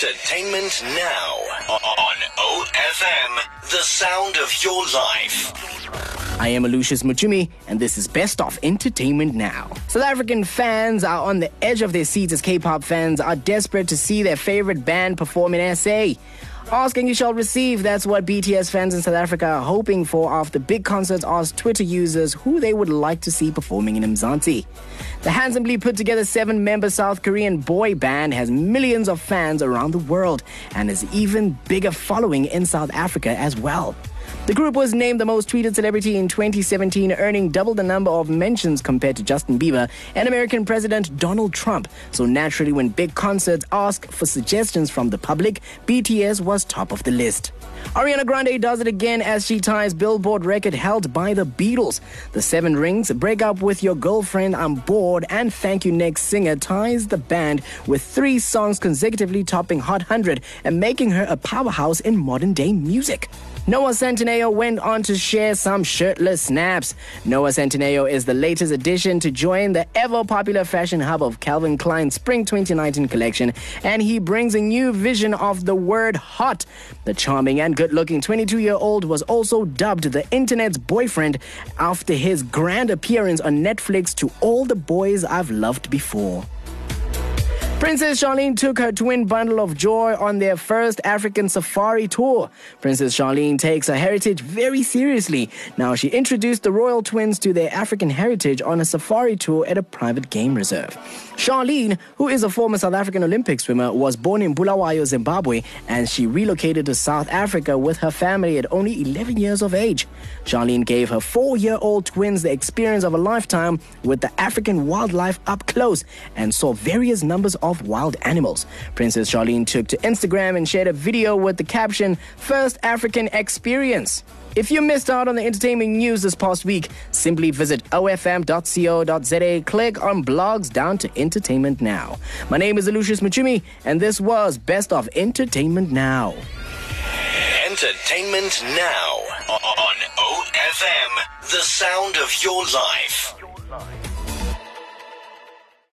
Entertainment now on OFM, the sound of your life. I am Aloysius Muchumi, and this is Best of Entertainment Now. South African fans are on the edge of their seats as K-pop fans are desperate to see their favorite band perform in SA. Ask and you shall receive. That's what BTS fans in South Africa are hoping for after big concerts asked Twitter users who they would like to see performing in Mzansi. The handsomely put together seven member South Korean boy band has millions of fans around the world and has even bigger following in South Africa as well. The group was named the most tweeted celebrity in 2017, earning double the number of mentions compared to Justin Bieber and American President Donald Trump. So naturally, when big concerts ask for suggestions from the public, BTS was top of the list. Ariana Grande does it again as she ties Billboard record held by the Beatles. The Seven Rings, Break Up With Your Girlfriend, I'm Bored, and Thank You Next Singer ties the band with three songs consecutively topping Hot 100 and making her a powerhouse in modern day music. Noah Centineo went on to share some shirtless snaps. Noah Centineo is the latest addition to join the ever popular fashion hub of Calvin Klein's Spring 2019 collection, and he brings a new vision of the word hot. The charming and good looking 22 year old was also dubbed the internet's boyfriend after his grand appearance on Netflix to All the Boys I've Loved Before. Princess Charlene took her twin bundle of joy on their first African safari tour. Princess Charlene takes her heritage very seriously. Now, she introduced the royal twins to their African heritage on a safari tour at a private game reserve. Charlene, who is a former South African Olympic swimmer, was born in Bulawayo, Zimbabwe, and she relocated to South Africa with her family at only 11 years of age. Charlene gave her four year old twins the experience of a lifetime with the African wildlife up close and saw various numbers of wild animals. Princess Charlene took to Instagram and shared a video with the caption, First African Experience. If you missed out on the entertainment news this past week, simply visit ofm.co.za, click on blogs down to entertainment now. My name is Aloysius Muchumi, and this was Best of Entertainment Now. Entertainment now on OFM, the sound of your life.